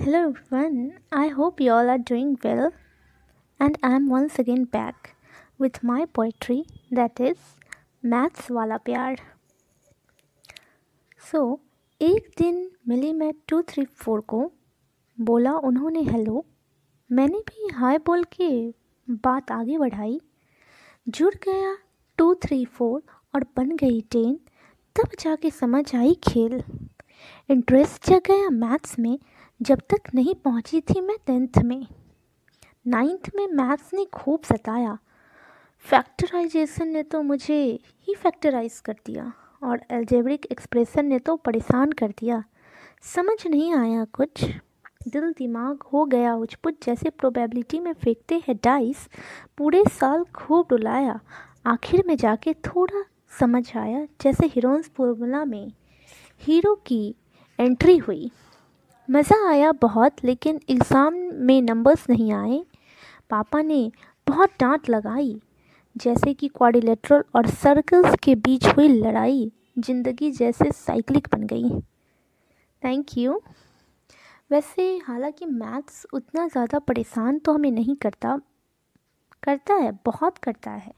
Hello everyone, I hope you all are doing well, and I am once again back with my poetry that is maths वाला प्यार सो so, एक दिन मिली मैं to three four को बोला उन्होंने hello मैंने भी हाय बोल के बात आगे बढ़ाई. जुड़ गया टू थ्री फोर और बन गई टेन तब जाके समझ आई खेल. इंटरेस्ट जग गया मैथ्स में जब तक नहीं पहुँची थी मैं टेंथ में। नाइन्थ में मैथ्स ने खूब सताया। फैक्टराइजेशन ने तो मुझे ही फैक्टराइज कर दिया और एल्जेब्रिक एक्सप्रेशन ने तो परेशान कर दिया। समझ नहीं आया कुछ। दिल दिमाग हो गया उचपुच जैसे प्रोबेबिलिटी में फेंकते हैं डाइस पूरे साल खूब डुलाया। आखिर में जाके थोड़ा समझ आया, जैसे हीरोन्स फॉर्मूला में। हीरो की एंट्री हुई। मज़ा आया बहुत, लेकिन एग्ज़ाम में नंबर्स नहीं आए। पापा ने बहुत डांट लगाई, जैसे कि क्वाड्रिलेटरल और सर्कल्स के बीच हुई लड़ाई ज़िंदगी जैसे साइक्लिक बन गई। थैंक यू वैसे, हालाँकि मैथ्स उतना ज़्यादा परेशान तो हमें नहीं करता करता है, बहुत करता है।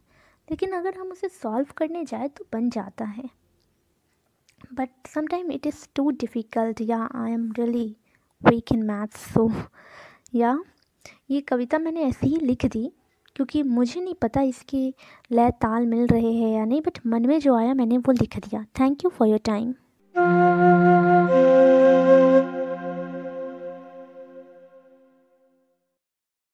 लेकिन अगर हम उसे सॉल्व करने जाए तो बन जाता है। But sometime it is too difficult या I am really weak in maths so या ये कविता मैंने ऐसे ही लिख दी, क्योंकि मुझे नहीं पता इसके लय ताल मिल रहे हैं या नहीं बट मन में जो आया मैंने वो लिख दिया. Thank you for your time